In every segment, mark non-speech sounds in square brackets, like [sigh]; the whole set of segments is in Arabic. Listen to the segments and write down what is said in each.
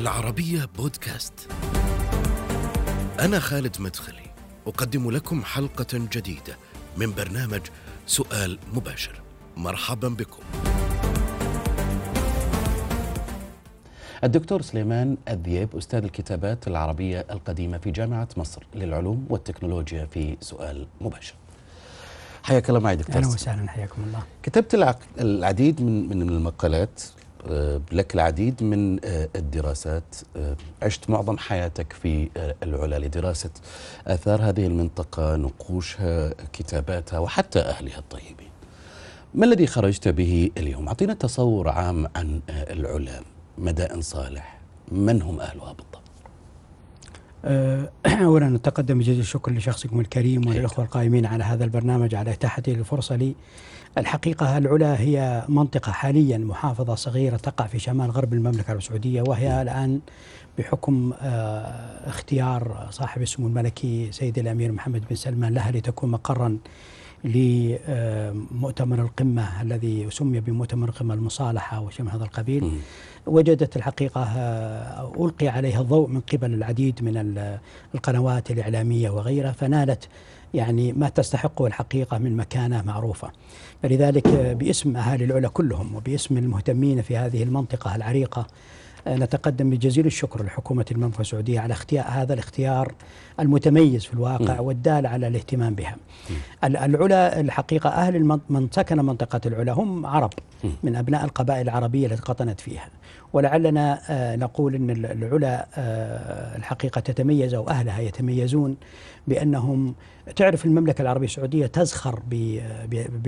العربية بودكاست. أنا خالد مدخلي، أقدم لكم حلقة جديدة من برنامج سؤال مباشر. مرحبا بكم. الدكتور سليمان الذيب أستاذ الكتابات العربية القديمة في جامعة مصر للعلوم والتكنولوجيا في سؤال مباشر حياك الله معي دكتور أهلا وسهلا حياكم الله كتبت الع- العديد من من المقالات لك العديد من آه، الدراسات آه، عشت معظم حياتك في آه، العلا لدراسة آثار هذه المنطقة نقوشها كتاباتها وحتى أهلها الطيبين ما الذي خرجت به اليوم؟ أعطينا تصور عام عن آه، العلا مدائن صالح من هم أهلها بالضبط؟ أه، [clears throat] اولا نتقدم بجزيل الشكر لشخصكم الكريم وللاخوه القائمين على هذا البرنامج على إتاحة الفرصة لي. الحقيقة العلا هي منطقة حاليا محافظة صغيرة تقع في شمال غرب المملكة العربيه السعودية وهي الآن بحكم أه، اختيار صاحب السمو الملكي سيد الأمير محمد بن سلمان لها لتكون مقرا لمؤتمر القمة الذي سمي بمؤتمر القمة المصالحة وشيء من هذا القبيل. وجدت الحقيقة ألقي عليها الضوء من قبل العديد من ال- القنوات الإعلامية وغيرها فنالت يعني ما تستحقه الحقيقة من مكانة معروفة فلذلك باسم أهالي العلا كلهم وباسم المهتمين في هذه المنطقة العريقة نتقدم بجزيل الشكر لحكومة المملكة السعودية على اختيار هذا الاختيار المتميز في الواقع. والدال على الاهتمام بها ال- العلا الحقيقة أهل من سكن منطقة العلا هم عرب. من أبناء القبائل العربية التي قطنت فيها ولعلنا آه، نقول أن ال- العلا آه، الحقيقة تتميز أو أهلها يتميزون بأنهم تعرف المملكة العربية السعودية تزخر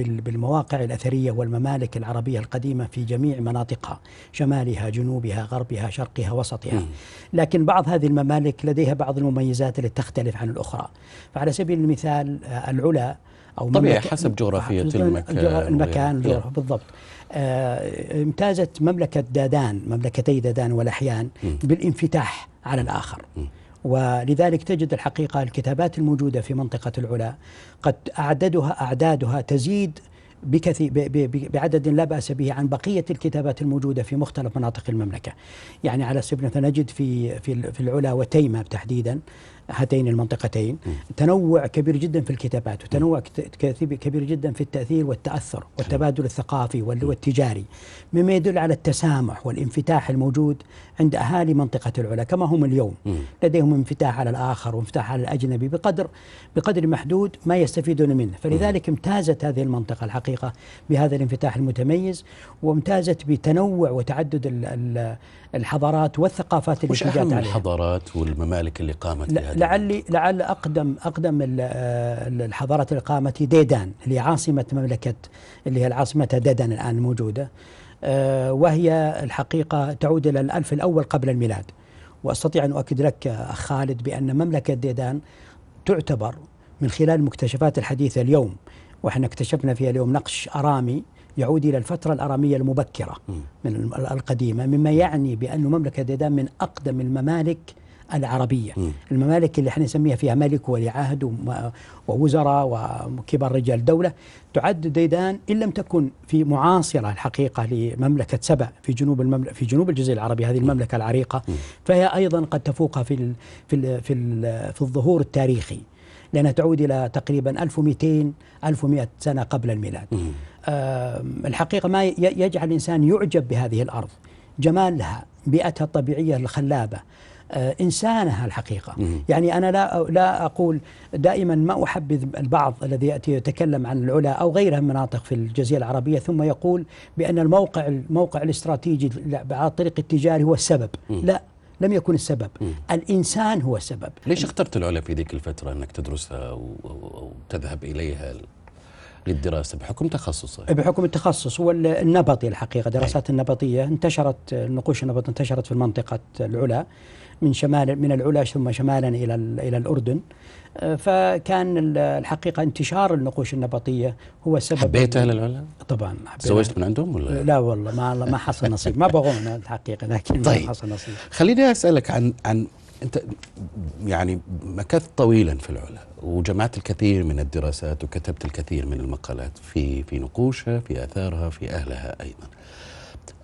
بالمواقع الأثرية والممالك العربية القديمة في جميع مناطقها شمالها جنوبها غربها شرقها وسطها. لكن بعض هذه الممالك لديها بعض المميزات التي تختلف عن الأخرى فعلى سبيل المثال آه، العلا أو طبيعي حسب جغرافية الجغ- المكان المكان. الجغرافي بالضبط آه، امتازت مملكة دادان مملكتي دادان والأحيان. بالانفتاح على الآخر. ولذلك تجد الحقيقة الكتابات الموجودة في منطقة العلا قد أعدادها أعدادها تزيد بكثير بعدد لا بأس به عن بقية الكتابات الموجودة في مختلف مناطق المملكة يعني على سبيل المثال نجد في في في العلا وتيمة تحديدا هاتين المنطقتين. تنوع كبير جدا في الكتابات وتنوع كبير جدا في التأثير والتأثر والتبادل الثقافي وال- والتجاري مما يدل على التسامح والانفتاح الموجود عند أهالي منطقة العلا كما هم اليوم. لديهم انفتاح على الآخر وانفتاح على الأجنبي بقدر بقدر محدود ما يستفيدون منه. فلذلك امتازت هذه المنطقة الحقيقة بهذا الانفتاح المتميز وامتازت بتنوع وتعدد ال- ال- الحضارات والثقافات جاءت أهم عليها. الحضارات والممالك اللي قامت هذه لعلي لعل أقدم أقدم ال- الحضارات اللي قامت ديدان اللي هي عاصمة مملكة اللي هي العاصمة ددن الآن موجودة. آه، وهي الحقيقة تعود إلى الألف الأول قبل الميلاد. وأستطيع أن أؤكد لك أخ خالد بأن مملكة ديدان تعتبر من خلال المكتشفات الحديثه اليوم. وإحنا اكتشفنا فيها اليوم نقش أرامي. يعود إلى الفترة الأرامية المبكرة مم. من القديمة مما يعني بأن مملكه ديدان من أقدم الممالك العربية مم. الممالك اللي إحنا نسميها فيها ملك ولي عهد ووزراء وكبار رجال دولة تعد ديدان إن لم تكن في معاصرة الحقيقة لمملكة سبأ في جنوب المملكه في جنوب الجزيرة العربية هذه المملكة العريقة فهي أيضا قد تفوقها في ال في ال في ال في الظهور التاريخي لأنها تعود إلى تقريبا 1200 1100 سنة قبل الميلاد. آم، الحقيقة ما يجعل الإنسان يعجب بهذه الأرض. جمالها بيئتها الطبيعية الخلابة. آه، إنسانها الحقيقة. مم. يعني أنا لا لا أقول دائما ما أحبذ البعض الذي يأتي يتكلم عن العلا أو غيرها من مناطق في الجزيرة العربية ثم يقول بأن الموقع الموقع الاستراتيجي على الطريق التجاري هو السبب. مم. لا لم يكن السبب. مم. الإنسان هو السبب. ليش اخترت العلا في ذيك الفترة أنك تدرسها أو, أو, أو تذهب إليها؟ للدراسة بحكم تخصصك بحكم التخصص هو النبطي الحقيقة دراسات النبطية انتشرت النقوش النبط انتشرت في منطقه العلا من شمال من العلا ثم شمالا إلى ال- إلى الأردن آه، فكان ال- الحقيقة انتشار النقوش النبطية هو السبب حبيت أهل العلا؟ طبعا. تزوجت من عندهم ولا؟ لا والله ما ما حصل نصيب ما بغونا الحقيقة لكن طيب. ما حصل نصيب خليني أسألك عن عن أنت يعني مكثت طويلا في العلا وجمعت الكثير من الدراسات وكتبت الكثير من المقالات في في نقوشها في آثارها في أهلها أيضا.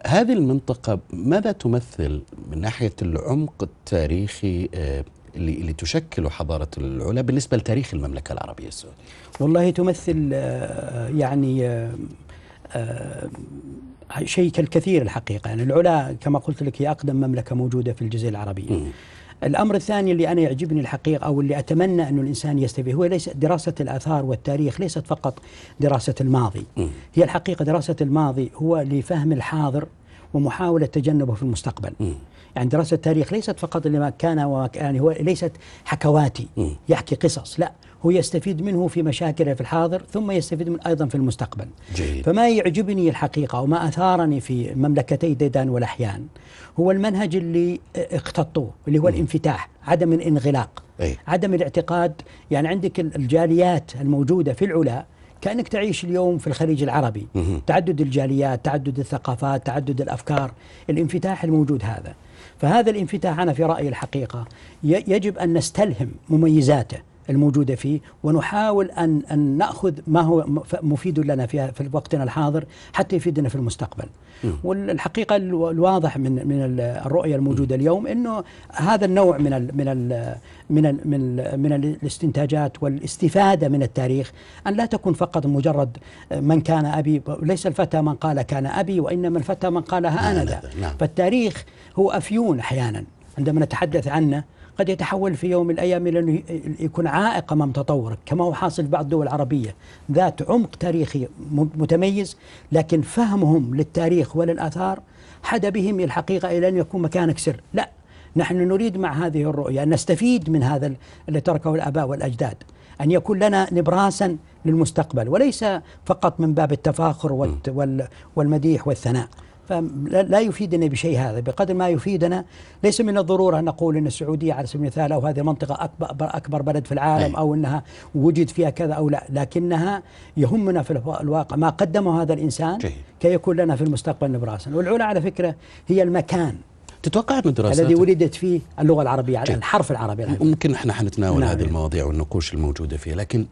هذه المنطقة ماذا تمثل من ناحية العمق التاريخي آه، اللي, اللي تشكل حضارة العلا بالنسبة لتاريخ المملكة العربية السعودية؟ والله تمثل آه، يعني آه، شيء كالكثير الحقيقة. يعني العلا كما قلت لك هي أقدم مملكة موجودة في الجزيرة العربية. مم. الأمر الثاني اللي أنا يعجبني الحقيقة أو اللي أتمنى أنه الإنسان يستفيد هو ليس دراسة الآثار والتاريخ ليست فقط دراسة الماضي. هي الحقيقة دراسة الماضي هو لفهم الحاضر ومحاولة تجنبه في المستقبل. يعني دراسة التاريخ ليست فقط لما كان وما كان يعني هو ليست حكواتي. يحكي قصص لا هو يستفيد منه في مشاكله في الحاضر ثم يستفيد منه أيضا في المستقبل. جيد. فما يعجبني الحقيقة وما أثارني في مملكتي ديدان والأحيان هو المنهج اللي اقتطوه اللي هو الانفتاح عدم الانغلاق. أي. عدم الاعتقاد. يعني عندك الجاليات الموجودة في العلا كأنك تعيش اليوم في الخليج العربي. مهم. تعدد الجاليات تعدد الثقافات تعدد الأفكار الانفتاح الموجود هذا. فهذا الانفتاح أنا في رأيي الحقيقة يجب أن نستلهم مميزاته. الموجودة فيه ونحاول أن, أن نأخذ ما هو مفيد لنا في, في وقتنا الحاضر حتى يفيدنا في المستقبل. والحقيقة الو- الواضح من من ال- الرؤية الموجودة اليوم أنه هذا النوع من ال من ال من ال من, ال من الاستنتاجات والاستفادة من التاريخ أن لا تكون فقط مجرد من كان أبي ليس الفتى من قال كان أبي وإنما الفتى من قال ها أنا ذا نعم. فالتاريخ هو أفيون أحيانا عندما نتحدث عنه. قد يتحول في يوم من الأيام إلى أنه يكون عائق أمام تطورك كما هو حاصل في بعض الدول العربية. ذات عمق تاريخي متميز لكن فهمهم للتاريخ وللآثار حدا بهم الحقيقة إلى أن يكون مكانك سر. لا نحن نريد مع هذه الرؤية أن نستفيد من هذا اللي تركه الآباء والأجداد أن يكون لنا نبراسا للمستقبل وليس فقط من باب التفاخر والمديح والثناء. فلا لا يفيدنا بشيء هذا بقدر ما يفيدنا ليس من الضرورة أن نقول أن السعودية على سبيل المثال أو هذه المنطقة أكبر, أكبر بلد في العالم أي. أو أنها وجد فيها كذا أو لا لكنها يهمنا في الوا- الواقع ما قدمه هذا الإنسان جيد. كي يكون لنا في المستقبل نبراسا والعلا على فكرة هي المكان تتوقع من دراسات الذي ولدت فيه اللغة العربية جيد. الحرف العربي. ممكن إحنا حنتناول نعم. هذه المواضيع والنقوش الموجودة فيها لكن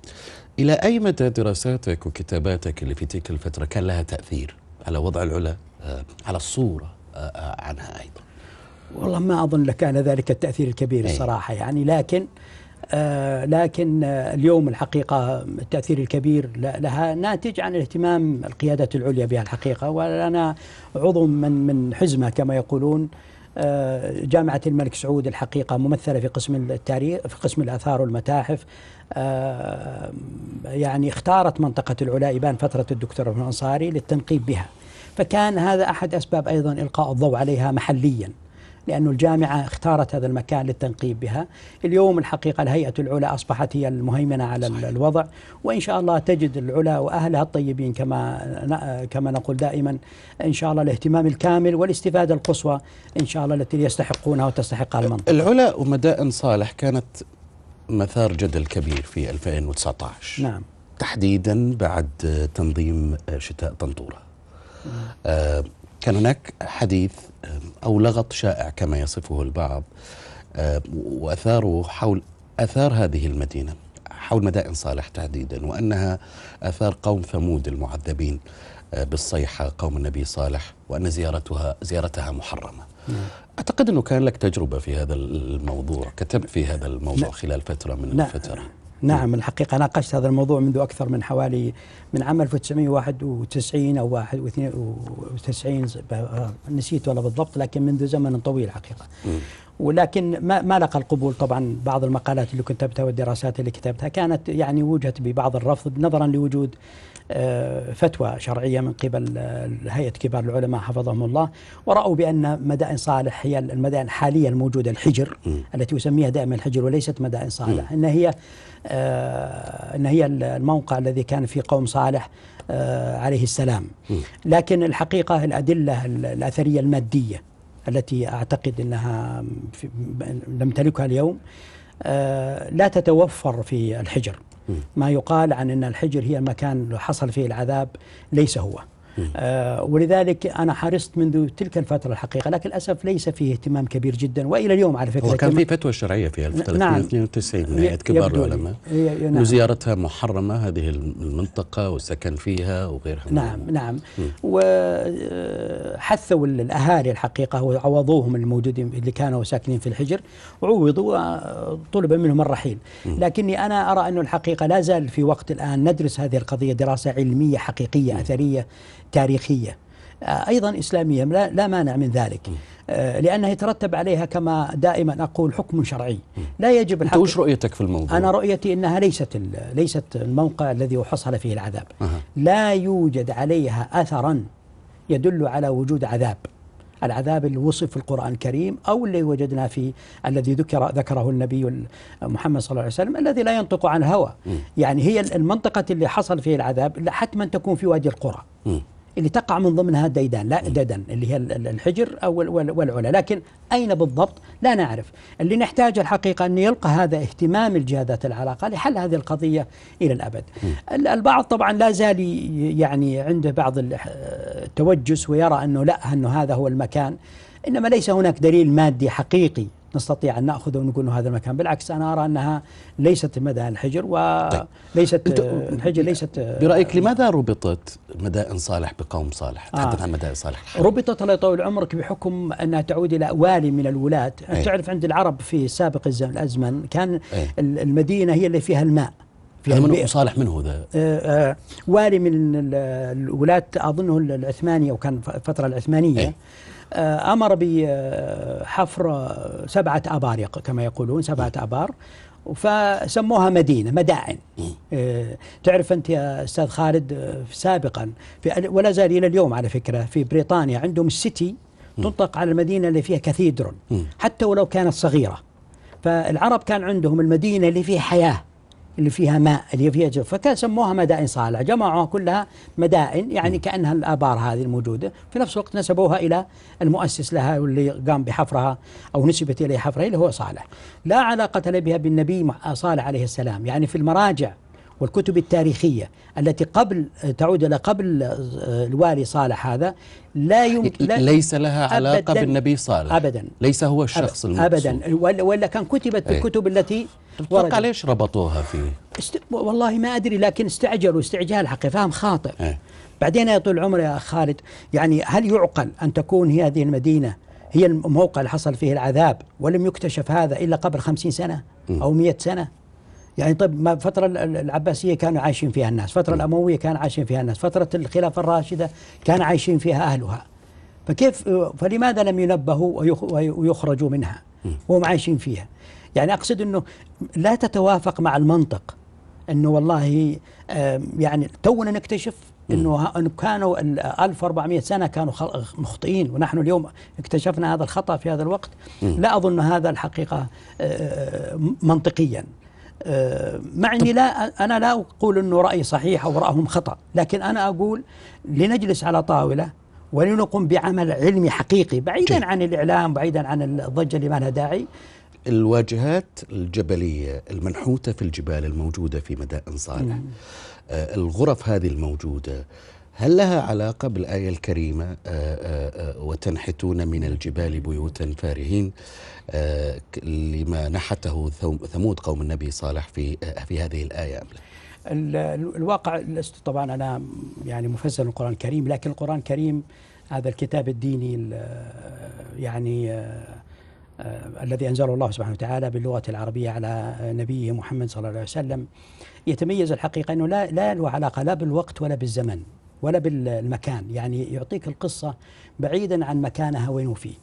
إلى أي مدى دراساتك وكتاباتك اللي في تلك الفترة كان لها تأثير على وضع العلا على الصورة آه، آه، عنها أيضا. والله ما أظن لكان ذلك التأثير الكبير أي. الصراحة يعني لكن آه لكن آه اليوم الحقيقة التأثير الكبير لها ناتج عن اهتمام القيادات العليا بها الحقيقة. وأنا عضو من من حزمة كما يقولون آه، جامعة الملك سعود الحقيقة ممثلة في قسم التاريخ في قسم الآثار والمتاحف. آه، يعني اختارت منطقة العلا إبان فترة الدكتور ابن الأنصاري للتنقيب بها. فكان هذا أحد أسباب أيضا إلقاء الضوء عليها محليا لأن الجامعة اختارت هذا المكان للتنقيب بها. اليوم الحقيقة الهيئة العلا أصبحت هي المهيمنة على صحيح. الوضع وإن شاء الله تجد العلا وأهلها الطيبين كما كما نقول دائما. إن شاء الله الاهتمام الكامل والاستفادة القصوى إن شاء الله التي يستحقونها وتستحقها المنطقة. العلا ومدائن صالح كانت مثار جدل كبير في 2019 نعم. تحديدا بعد تنظيم شتاء طنطورة. آه، كان هناك حديث آه، أو لغط شائع كما يصفه البعض آه، وأثاره حول أثار هذه المدينة حول مدائن صالح تحديدا وأنها أثار قوم ثمود المعذبين آه، بالصيحة قوم النبي صالح وأن زيارتها زيارتها محرمة أعتقد أنه كان لك تجربة في هذا الموضوع كتبت في هذا الموضوع نعم. خلال فترة من نعم. الفترة نعم الحقيقة ناقشت هذا الموضوع منذ أكثر من حوالي من عام 1991 أو 91 نسيت والله بالضبط لكن منذ زمن طويل حقيقة. ولكن ما ما لقى القبول طبعا بعض المقالات اللي كتبتها والدراسات اللي كتبتها. كانت يعني وجهت ببعض الرفض نظرا لوجود آه، فتوى شرعية من قبل آه، هيئة كبار العلماء حفظهم الله ورأوا بأن مدائن صالح هي المدائن حاليا الموجوده الحجر التي يسميها دائما الحجر وليست مدائن صالح. إن هي آه، إن هي الموقع الذي كان فيه قوم صالح عليه السلام. لكن الحقيقة الأدلة الأثرية المادية التي أعتقد إنها تملكها اليوم آه، لا تتوفر في الحجر. ما يقال عن إن الحجر هي المكان اللي حصل فيه العذاب ليس هو. آه ولذلك أنا حرصت منذ تلك الفترة الحقيقة لكن للأسف ليس فيه اهتمام كبير جدا وإلى اليوم على فكرة هو كان اهتمام- في فتوى شرعية في نعم. 1392 من هيئه كبار. العلماء. ي- انه نعم. زيارتها محرمة هذه المنطقة والسكن فيها وغيرها. من نعم. نعم وحثوا الأهالي الحقيقة وعوضوهم الموجودين اللي كانوا ساكنين في الحجر وعوضوا وطلب منهم الرحيل. لكني أنا أرى انه الحقيقة لا زال في وقت الآن ندرس هذه القضية دراسة علمية حقيقية أثرية تاريخية. آه، أيضا إسلامية لا, مانع من ذلك. آه، لانها يترتب عليها كما دائما أقول حكم شرعي. لا يجب أنت الحق وش رؤيتك في الموضوع؟ أنا رؤيتي أنها ليست ليست الموقع الذي حصل فيه العذاب. لا يوجد عليها أثرا يدل على وجود عذاب. العذاب اللي وصف في القرآن الكريم أو اللي وجدنا في الذي ذكر ذكره النبي ال- محمد صلى الله عليه وسلم الذي لا ينطق عن هوى يعني هي المنطقة اللي حصل فيها العذاب حتما تكون في وادي القرى. مم. اللي تقع من ضمنها ديدان لا ددن اللي هي ال- ال- الحجر أو ال- وال- والعلا. لكن أين بالضبط؟ لا نعرف. اللي نحتاج الحقيقة أن يلقى هذا اهتمام الجهه ذات العلاقة لحل هذه القضية إلى الأبد. ال- البعض طبعا لا زال يعني عنده بعض ال- التوجس ويرى أنه لا أنه هذا هو المكان. إنما ليس هناك دليل مادي حقيقي نستطيع أن ناخذه ونقول هذا المكان بالعكس أنا أرى أنها ليست مدى الحجر وليست أنت- الحجر ليست برأيك لماذا ربطت مدائن صالح بقوم صالح؟ آه. تحدث عن مدائن صالح. ربطت الله يطول عمرك بحكم أنها تعود إلى والي من الولاة، أي. تعرف عند العرب في سابق الزمن الأزمن كان أي. ال- المدينة هي اللي فيها الماء فيها هذا من البئر. صالح من هو ذا؟ آه، آه، والي من ال- الولاة أظنه العثمانية وكان ف- الفترة العثمانية أي. آه، أمر بحفر سبعة آبار يق- كما يقولون سبعة آبار فسموها مدينة مدائن آه، تعرف أنت يا أستاذ خالد آه، سابقا في ولا زال إلى اليوم على فكرة في بريطانيا عندهم السيتي تنطق على المدينة اللي فيها كاثيدرون حتى ولو كانت صغيرة فالعرب كان عندهم المدينة اللي فيها حياة اللي فيها ماء اللي فيها جو. فكان سموها مدائن صالح جمعوها كلها مدائن يعني كأنها الآبار هذه الموجودة. في نفس الوقت نسبوها إلى المؤسس لها واللي قام بحفرها أو نسبت إليه حفرها اللي هو صالح. لا علاقة له بها بالنبي صالح عليه السلام. يعني في المراجع والكتب التاريخية التي قبل تعود إلى قبل آه، الوالي صالح هذا لا يمكن ليس لها علاقة أبداً. بالنبي صالح أبداً. ليس هو الشخص المقصود ابدا ولا, ولا كان كتبت أي. بالكتب التي أتوقع ليش ربطوها فيه؟ است... والله ما أدري لكن استعجلوا استعجال حقيقي فهم خاطئ إيه. بعدين يا طول العمر يا خالد يعني هل يعقل أن تكون هي هذه المدينة هي الموقع اللي حصل فيه العذاب ولم يكتشف هذا إلا قبل خمسين سنة أو مئة سنة يعني طيب ما فترة ال- ال- العباسية كانوا عايشين فيها الناس فترة الأموية كان عايشين فيها الناس فترة الخلافة الراشدة كان عايشين فيها أهلها. فكيف فلماذا لم ينبهوا ويخ- وي- ويخرجوا منها؟ وهم عايشين فيها. يعني أقصد أنه لا تتوافق مع المنطق أنه والله يعني تونا نكتشف إنه كانوا ال 1400 سنة كانوا مخطئين ونحن اليوم اكتشفنا هذا الخطأ في هذا الوقت. لا أظن هذا الحقيقة آه، منطقيا. مع اني لا أنا لا أقول إنه رأيي صحيح أو راهم خطأ لكن أنا أقول لنجلس على طاولة ولنقم بعمل علمي حقيقي بعيدا جيد. عن الإعلام بعيدا عن الضجة اللي ما لها داعي. الواجهات الجبلية المنحوتة في الجبال الموجودة في مدائن صالح آه الغرف هذه الموجودة هل لها علاقة بالآية الكريمة آه آه آه وتنحتون من الجبال بيوتا فارهين لما نحته ثم- ثمود قوم النبي صالح في في هذه الآية أم لا؟ ال- ال- الواقع لست طبعا أنا يعني مفسر القرآن الكريم لكن القرآن الكريم هذا الكتاب الديني ال- يعني الذي أنزله الله سبحانه وتعالى باللغة العربية على نبيه محمد صلى الله عليه وسلم يتميز الحقيقة إنه لا لا له علاقة لا بالوقت ولا بالزمن ولا بالمكان. يعني يعطيك القصة بعيدا عن مكانها وين فيه.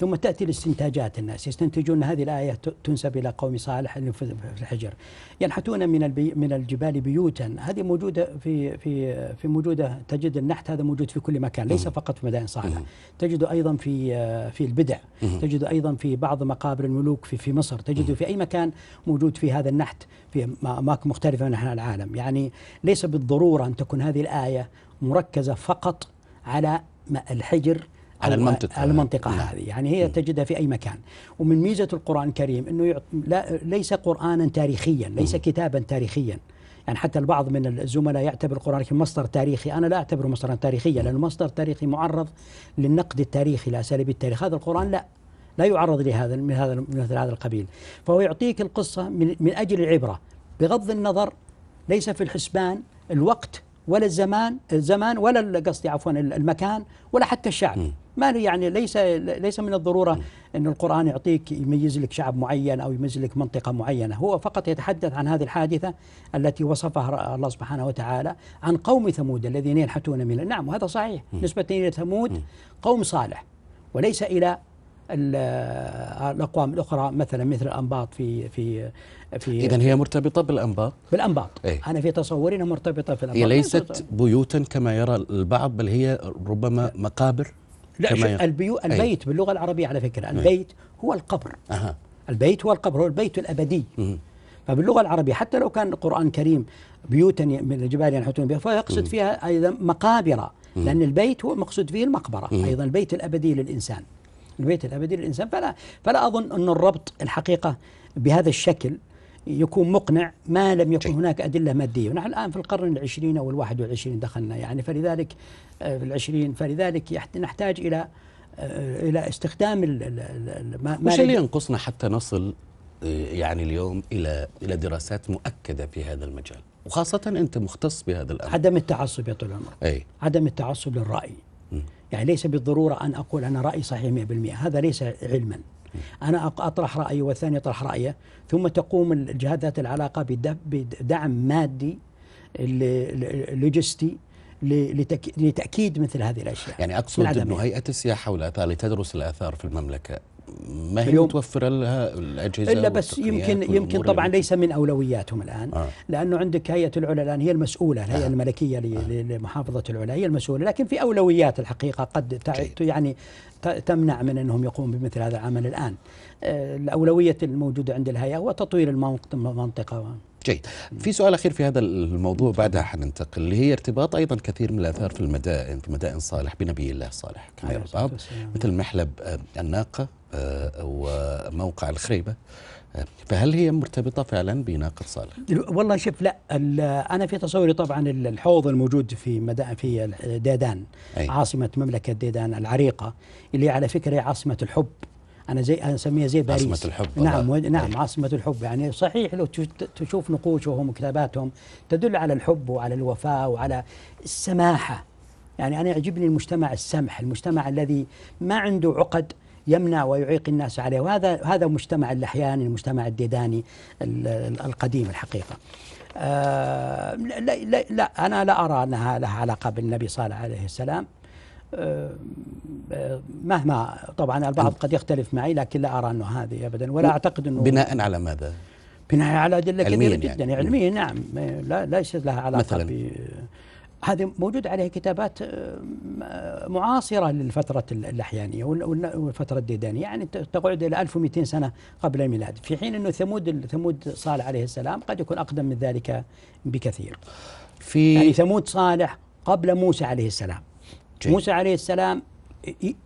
ثم تأتي الاستنتاجات الناس يستنتجون هذه الآية تنسب إلى قوم صالح في الحجر. ينحتون من البي من الجبال بيوتا. هذه موجودة في في في موجودة تجد النحت هذا موجود في كل مكان ليس فقط في مدائن صالح تجد أيضا في في البدع. تجد أيضا في بعض مقابر الملوك في في مصر. تجد في أي مكان موجود في هذا النحت في أماكن مختلفة من أنحاء العالم. يعني ليس بالضرورة أن تكون هذه الآية مركزة فقط على الحجر على المنطقة. على المنطقة نعم. هذه. يعني هي تجدها في أي مكان. ومن ميزة القرآن الكريم أنه. لا ليس قرآنا تاريخيا ليس كتابا تاريخيا. يعني حتى البعض من الزملاء يعتبر القرآن الكريم مصدر تاريخي. أنا لا أعتبره مصدرا تاريخيا لأنه مصدر تاريخي معرض للنقد التاريخي لأساليب التاريخ. هذا القرآن لا. لا يعرض لهذا من هذا من مثل هذا القبيل. فهو يعطيك القصة من, من أجل العبرة. بغض النظر ليس في الحسبان الوقت ولا الزمان الزمان ولا قصدي عفوا المكان ولا حتى الشعب. ما يعني ليس ليس من الضرورة إن القرآن يعطيك يميز لك شعب معين أو يميز لك منطقة معينة. هو فقط يتحدث عن هذه الحادثة التي وصفها الله سبحانه وتعالى عن قوم ثمود الذين ينحتون من نعم وهذا صحيح. نسبة إلى ثمود قوم صالح. وليس إلى الأقوام الأخرى مثلا مثل الأنباط في في في اذا هي مرتبطة بالأنباط. بالأنباط. إيه؟ أنا في تصوري انها مرتبطة في الأنباط. هي ليست بيوتا كما يرى البعض بل هي ربما مقابر لا كما البيو البيت أي. باللغة العربية على فكرة البيت هو القبر. أه. البيت هو القبر هو البيت الأبدي. مه. فباللغة العربية حتى لو كان القرآن الكريم بيوتا من الجبال ينحتون بها فيقصد فيها أيضا مقابر لأن البيت هو مقصود فيه المقبرة أيضا البيت الأبدي للإنسان. البيت الأبدي للإنسان. فلا فلا أظن أن الربط الحقيقة بهذا الشكل يكون مقنع ما لم يكن هناك أدلة مادية. ونحن الآن في القرن العشرين أو الواحد والعشرين دخلنا يعني فلذلك آه، في العشرين فلذلك نحتاج إلى آه، إلى استخدام ما وش اللي ينقصنا حتى نصل آه، يعني اليوم إلى إلى دراسات مؤكدة في هذا المجال. وخاصة أنت مختص بهذا الأمر. عدم التعصب يا طول العمر. أي. عدم التعصب للرأي. يعني ليس بالضرورة أن أقول أنا رأيي صحيح 100% هذا ليس علما. أنا أطرح رأيي والثاني يطرح رأيه. ثم تقوم الجهات ذات العلاقة بدعم مادي لوجستي لتأكيد مثل هذه الأشياء. يعني أقصد أنه هيئة السياحة والآثار لتدرس الآثار في المملكة ما هي متوفرة لها الأجهزة إلا بس يمكن يمكن طبعا ليس من أولوياتهم الآن آه. لأنه عندك هيئة العلا الآن هي المسؤولة الهيئة آه. الملكية آه. لمحافظة العلا هي المسؤولة لكن في أولويات الحقيقة قد يعني تمنع من أنهم يقوموا بمثل هذا العمل الآن آه، الأولوية الموجودة عند الهيئة هو تطوير المنطقة جيد. في سؤال أخير في هذا الموضوع بعدها حننتقل اللي هي ارتباط أيضا كثير من الآثار في المدائن في مدائن صالح بنبي الله صالح البعض مثل محلب آه، الناقة آه، وموقع الخريبة. آه، فهل هي مرتبطة فعلا بناقة صالح؟ والله شوف لا أنا في تصوري طبعا الحوض الموجود في مدائن في ديدان أي. عاصمة مملكة ديدان العريقة اللي على فكرة هي عاصمة الحب. أنا زي أنا أسميها زي باريس. عاصمة الحب نعم و... نعم عاصمة الحب. يعني صحيح لو تشوف نقوشهم وكتاباتهم تدل على الحب وعلى الوفاء وعلى السماحة. يعني أنا يعجبني المجتمع السمح المجتمع الذي ما عنده عقد يمنع ويعيق الناس عليه. وهذا هذا مجتمع اللحياني المجتمع الديداني القديم الحقيقة. آه لا, لا, لا أنا لا أرى أنها لها علاقة بالنبي صالح عليه السلام مهما طبعا البعض قد يختلف معي لكن لا أرى أنه هذه ابدا ولا أعتقد أنه بناء على ماذا؟ بناء على أدلة كبيره جدا. يعني. علميا نعم. لا ليست لها علاقة مثلا. هذه موجود عليها كتابات آه، معاصرة للفترة اللحيانيه والفترة الديدانية يعني تقعد إلى 1200 سنة قبل الميلاد. في حين أنه ثمود ثمود صالح عليه السلام قد يكون أقدم من ذلك بكثير. في يعني ثمود صالح قبل موسى عليه السلام. جيد. موسى عليه السلام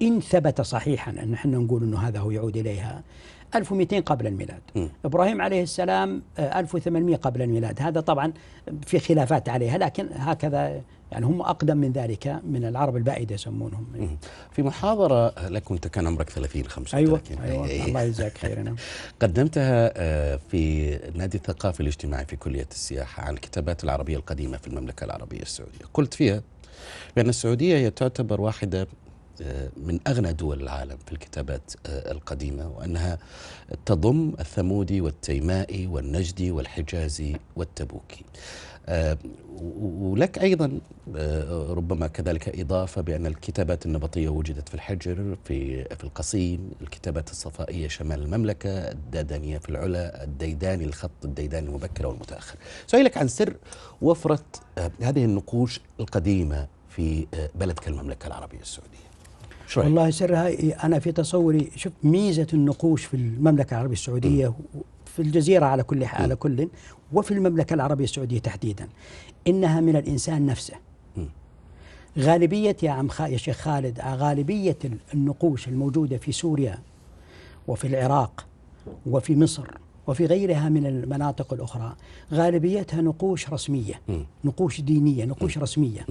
إن ثبت صحيحا أن نحن نقول أنه هذا هو يعود إليها 1200 قبل الميلاد. م. إبراهيم عليه السلام 1800 آه، قبل الميلاد. هذا طبعا في خلافات عليها لكن هكذا يعني هم أقدم من ذلك من العرب البائدة يسمونهم. في محاضرة لك وأنت كان عمرك 30 35 أيوة, أيوة إيه. الله يجزاك خير نعم. [laughs] قدمتها آه، في نادي الثقافي الاجتماعي في كلية السياحة عن الكتابات العربية القديمة في المملكة العربية السعودية. قلت فيها بأن السعودية هي تعتبر واحدة من أغنى دول العالم في الكتابات آه، القديمة وأنها تضم الثمودي والتيمائي والنجدي والحجازي والتبوكي. آه، ولك أيضا ربما كذلك إضافة بأن الكتابات النبطية وجدت في الحجر في في القصيم الكتابات الصفائية شمال المملكة الدادانية في العلا الديداني الخط الديداني المبكر والمتأخر. سؤالك عن سر وفرة هذه النقوش القديمة في بلدك المملكة العربية السعودية. شوي. والله سرها أنا في تصوري شوف ميزة النقوش في المملكة العربية السعودية في الجزيرة على كل حال على كل وفي المملكة العربية السعودية تحديدا إنها من الإنسان نفسه. غالبية يا عم خ... يا شيخ خالد غالبية النقوش الموجودة في سوريا وفي العراق وفي مصر وفي غيرها من المناطق الأخرى. غالبيتها نقوش رسمية نقوش دينية نقوش رسمية.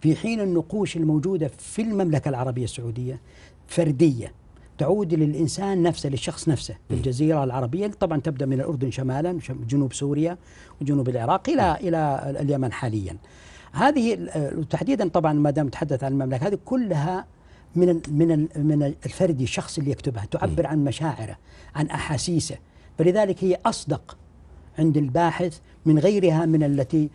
في حين النقوش الموجودة في المملكة العربية السعودية فردية تعود للإنسان نفسه للشخص نفسه. في الجزيرة العربية طبعا تبدأ من الأردن شمالا جنوب سوريا وجنوب العراق إلى إلى اليمن حاليا. هذه تحديدا طبعا ما دام تحدث عن المملكة هذه كلها من من من الفردي الشخص اللي يكتبها تعبر عن مشاعره عن أحاسيسه. فلذلك هي أصدق عند الباحث من غيرها من التي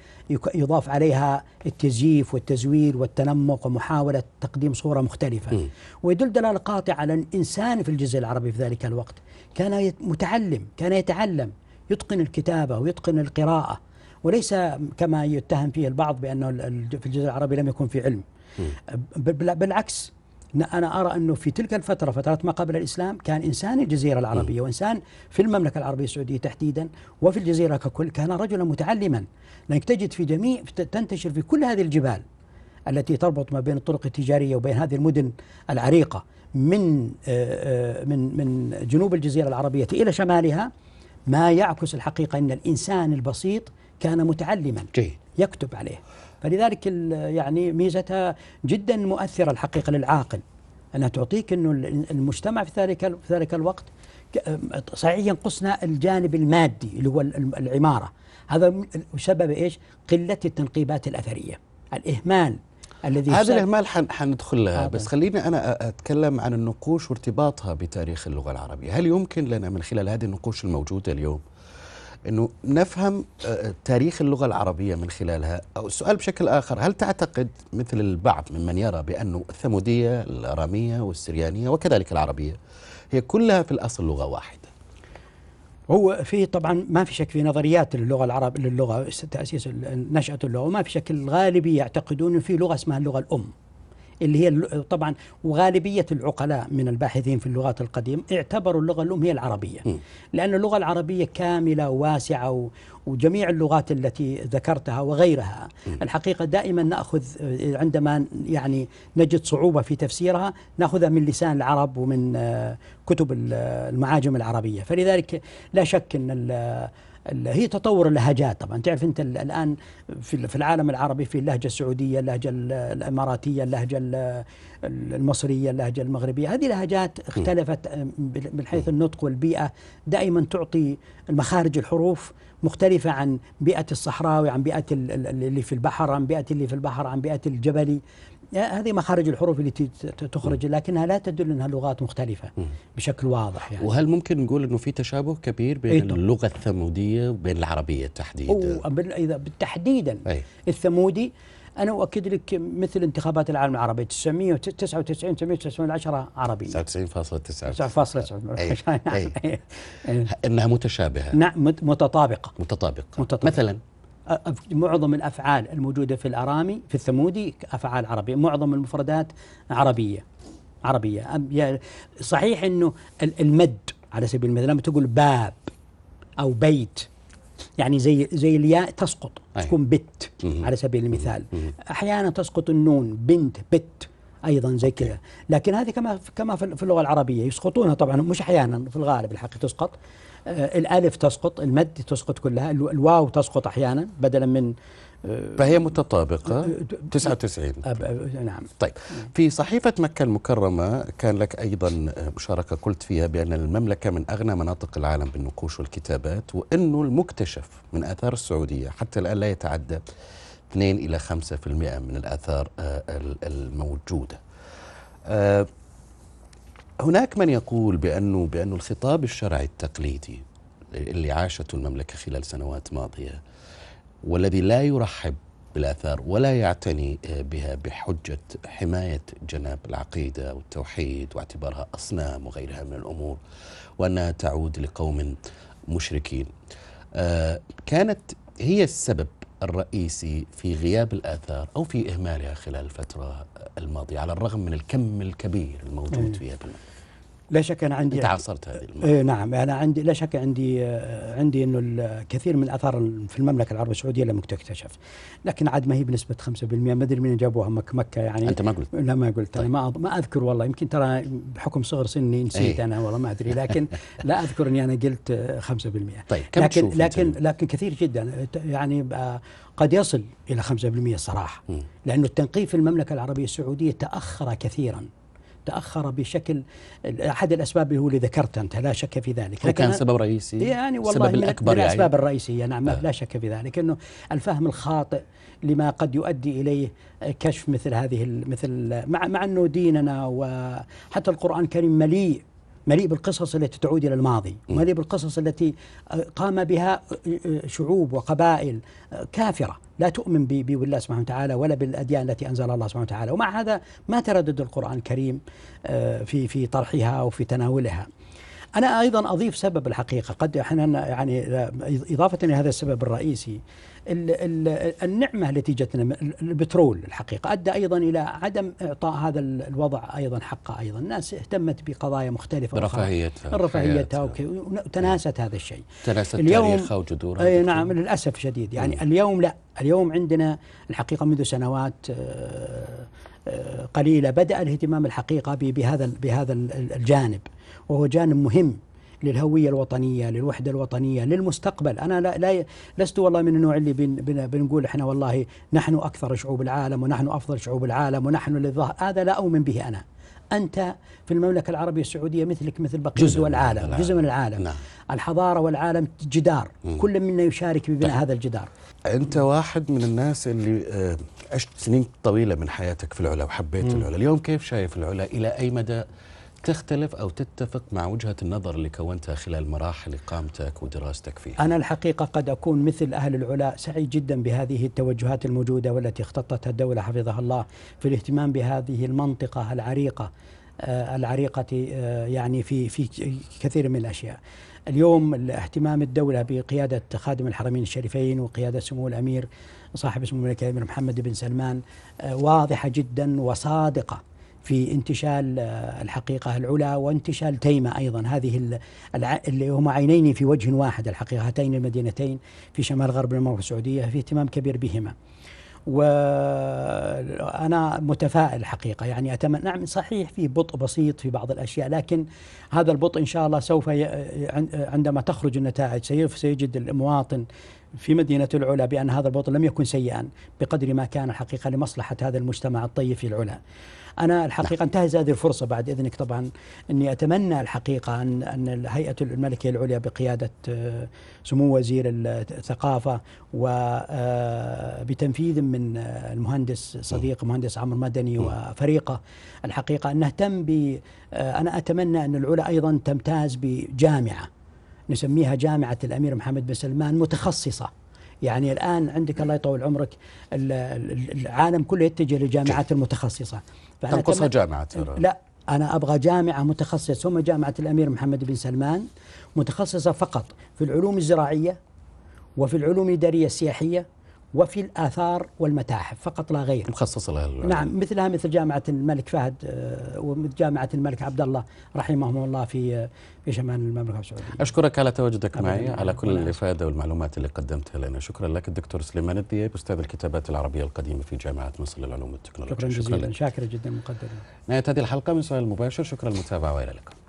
يضاف عليها التزييف والتزوير والتنمق ومحاولة تقديم صورة مختلفة. م. ويدل دلالة قاطعة على الإنسان في الجزء العربي في ذلك الوقت. كان متعلم كان يتعلم يتقن الكتابة ويتقن القراءة. وليس كما يتهم فيه البعض بأنه في الجزء العربي لم يكن في علم. م. بالعكس. أنا أرى أنه في تلك الفترة فترات ما قبل الإسلام كان إنسان الجزيرة العربية وإنسان في المملكة العربية السعودية تحديدا وفي الجزيرة ككل كان رجلا متعلما. لأنك تجد في جميع تنتشر في كل هذه الجبال التي تربط ما بين الطرق التجارية وبين هذه المدن العريقة من من من جنوب الجزيرة العربية إلى شمالها. ما يعكس الحقيقة أن الإنسان البسيط كان متعلما جيد. يكتب عليه. فلذلك يعني ميزتها جدا مؤثرة الحقيقة للعاقل. أنها تعطيك أنه المجتمع في ذلك في ذلك الوقت صحيح ينقصنا الجانب المادي اللي هو العمارة. هذا سبب إيش؟ قلة التنقيبات الأثرية. الإهمال الذي هذا الإهمال حندخل لها بس خليني أنا أتكلم عن النقوش وارتباطها بتاريخ اللغة العربية. هل يمكن لنا من خلال هذه النقوش الموجودة اليوم إنه نفهم آه، تاريخ اللغة العربية من خلالها. أو السؤال بشكل آخر هل تعتقد مثل البعض ممن يرى بأنه الثمودية الأرامية والسريانية وكذلك العربية هي كلها في الأصل لغة واحدة؟ هو في طبعا ما في شك في نظريات للغه العرب للغة تأسيس نشأة اللغة وما في شك الغالبية يعتقدون في لغة اسمها اللغة الأم. اللي هي طبعا وغالبية العقلاء من الباحثين في اللغات القديمة اعتبروا اللغة الأم هي العربية. لأن اللغة العربية كاملة وواسعة وجميع اللغات التي ذكرتها وغيرها. الحقيقة دائما نأخذ عندما يعني نجد صعوبة في تفسيرها نأخذها من لسان العرب ومن آه، كتب المعاجم العربية. فلذلك لا شك أن هي تطور اللهجات. طبعا تعرف أنت الآن في العالم العربي في اللهجة السعودية اللهجة الإماراتية اللهجة المصرية اللهجة المغربية. هذه لهجات اختلفت من حيث النطق والبيئة. دائما تعطي المخارج الحروف مختلفة عن بيئة الصحراوي عن بيئة اللي في البحر عن بيئة اللي في البحر عن بيئة الجبلي. هذه مخارج الحروف التي تخرج لكنها لا تدل أنها لغات مختلفة بشكل واضح يعني. وهل ممكن نقول إنه في تشابه كبير بين إيه اللغة الثمودية وبين العربية تحديدا؟ إذا بالتحديدا أي. الثمودي أنا أؤكد لك مثل انتخابات العالم العربي 999 910 عربيه 99.9 9.9 أي. إنها متشابهة. نعم متطابقة. متطابقة, متطابقة. مثلا؟ معظم الأفعال الموجودة في الأرامي في الثمودي أفعال عربية معظم المفردات عربية عربية. صحيح إنه المد على سبيل المثال لما تقول باب أو بيت يعني زي زي الياء تسقط أي. تكون بت على سبيل المثال. أحيانا تسقط النون بنت بت أيضا زي كذا. لكن هذه كما كما في اللغة العربية يسقطونها طبعا مش أحيانا في الغالب الحقيقة تسقط. الألف تسقط المد تسقط كلها الواو تسقط أحيانا بدلا من آه، فهي متطابقة 99 آه، نعم. طيب في صحيفة مكة المكرمة كان لك أيضا مشاركة قلت فيها بأن المملكة من أغنى مناطق العالم بالنقوش والكتابات وأنه المكتشف من آثار السعودية حتى الآن لا يتعدى 2 إلى 5% من الآثار الموجودة. هناك من يقول بأنه بأنه الخطاب الشرعي التقليدي اللي عاشته المملكة خلال سنوات ماضية والذي لا يرحب بالآثار ولا يعتني بها بحجة حماية جناب العقيدة والتوحيد واعتبارها أصنام وغيرها من الأمور وأنها تعود لقوم مشركين. آه، كانت هي السبب الرئيسي في غياب الآثار أو في إهمالها خلال الفترة الماضية على الرغم من الكم الكبير الموجود فيها بالمملكة لا شك أنا عندي أنت عاصرت هذه المرحله إيه نعم. أنا عندي لا شك عندي عندي إنه الكثير من الاثار في المملكة العربية السعودية لم تكتشف. لكن عاد ما هي بنسبة 5% ما أدري من جابوها مك مكة يعني. أنت ما قلت. لا ما قلت. طيب. أنا ما ما أذكر والله. يمكن ترى بحكم صغر سني نسيت إيه. أنا والله ما أدري. لكن [laughs] لا أذكر إني أنا قلت آه، 5% طيب كم لكن تشوف لكن؟ لكن كثير جدا. يعني آه، قد يصل إلى 5% الصراحه مم. لأنه التنقيب في المملكة العربية السعودية تأخر كثيرا. تأخر بشكل أحد الأسباب اللي هو اللي ذكرت أنت لا شك في ذلك هو كان سبب رئيسي يعني والله السبب الأكبر من يعني الاسباب الرئيسيه نعم آه. لا شك في ذلك إنه الفهم الخاطئ لما قد يؤدي إليه كشف مثل هذه مثل مع مع إنه ديننا وحتى القرآن الكريم مليء مليء بالقصص التي تعود إلى الماضي،. مليء بالقصص التي قام بها شعوب وقبائل كافرة لا تؤمن بالله سبحانه وتعالى ولا بالأديان التي انزلها الله سبحانه وتعالى، ومع هذا ما تردد القرآن الكريم آه، في في طرحها وفي تناولها. أنا أيضا أضيف سبب الحقيقة قد أحيانا يعني إضافة إلى هذا السبب الرئيسي ال ال النعمة التي جتنا البترول الحقيقة أدى أيضا إلى عدم إعطاء هذا ال- الوضع أيضا حقه أيضا الناس اهتمت بقضايا مختلفة. برفاهيتها رفاهيتها. وك- وتناست هذا الشيء تناست اليوم- تاريخها وجذورها إي دكتور. نعم للأسف شديد يعني مم. اليوم لا اليوم عندنا الحقيقة منذ سنوات آه، آه، قليلة بدأ الاهتمام الحقيقة ب- بهذا بهذا ال- الجانب وهو جانب مهم للهوية الوطنية للوحدة الوطنية للمستقبل أنا لا, لا لست والله من النوع اللي بن بن بنقول إحنا والله نحن أكثر شعوب العالم ونحن أفضل شعوب العالم ونحن اللي ظهر هذا لا أؤمن به أنا أنت في المملكة العربية السعودية مثلك مثل بقية جزء دول العالم العالم. جزء من العالم نعم. الحضارة والعالم جدار مم. كل منا يشارك ببناء طيب. هذا الجدار أنت واحد من الناس اللي آه، عشت سنين طويلة من حياتك في العلا وحبيت مم. العلا اليوم كيف شايف العلا إلى أي مدى تختلف أو تتفق مع وجهة النظر اللي كونتها خلال مراحل اقامتك ودراستك فيها؟ أنا الحقيقة قد أكون مثل أهل العلا سعيد جدا بهذه التوجهات الموجودة والتي اختطتها الدولة حفظها الله في الاهتمام بهذه المنطقة العريقة آه، العريقة آه، يعني في في كثير من الأشياء. اليوم اهتمام الدولة بقيادة خادم الحرمين الشريفين وقيادة سمو الأمير صاحب سمو الملك الأمير محمد بن سلمان آه، واضحة جدا وصادقة. في انتشال آه، الحقيقة العلا وانتشال تيمة أيضا. هذه اللي هما عينين في وجه واحد الحقيقة هاتين المدينتين في شمال غرب المملكة السعودية في اهتمام كبير بهما. وأنا متفائل الحقيقة يعني أتمنى نعم صحيح في بطء بسيط في بعض الأشياء لكن هذا البطء إن شاء الله سوف ي... عن- عندما تخرج النتائج سيجد المواطن في مدينة العلا بأن هذا البطء لم يكن سيئا بقدر ما كان الحقيقة لمصلحة هذا المجتمع الطيب في العلا. أنا الحقيقة انتهز هذه الفرصة بعد إذنك طبعا أني أتمنى الحقيقة أن أن هيئة الملكية العليا بقيادة آه، سمو وزير الثقافة وبتنفيذ من آه، المهندس صديق مهندس عمرو مدني وفريقه الحقيقة أن نهتم ب آه، أنا أتمنى أن العلا أيضا تمتاز بجامعة نسميها جامعة الأمير محمد بن سلمان متخصصة. يعني الآن عندك الله يطول عمرك ال- ال- العالم كله يتجه للجامعات المتخصصة. فأنا تنقصها جامعة ترى. لا أنا أبغى جامعة متخصصة ثم جامعة الأمير محمد بن سلمان متخصصة فقط في العلوم الزراعية وفي العلوم الإدارية السياحية وفي الآثار والمتاحف فقط لا غير. مخصصة لها. نعم مثلها مثل جامعة الملك فهد آه، ومثل جامعة الملك عبد الله رحمهم الله في آه، في شمال المملكة السعودية. أشكرك على تواجدك. معي على كل ولا الإفادة والمعلومات اللي قدمتها لنا. شكرا لك الدكتور سليمان الدياب أستاذ الكتابات العربية القديمة في جامعة مصر للعلوم والتكنولوجيا. شكرا جزيلا. لك. شاكر جدا مقدر نهاية هذه الحلقة من سؤال مباشر. شكرا للمتابعة وإلى اللقاء.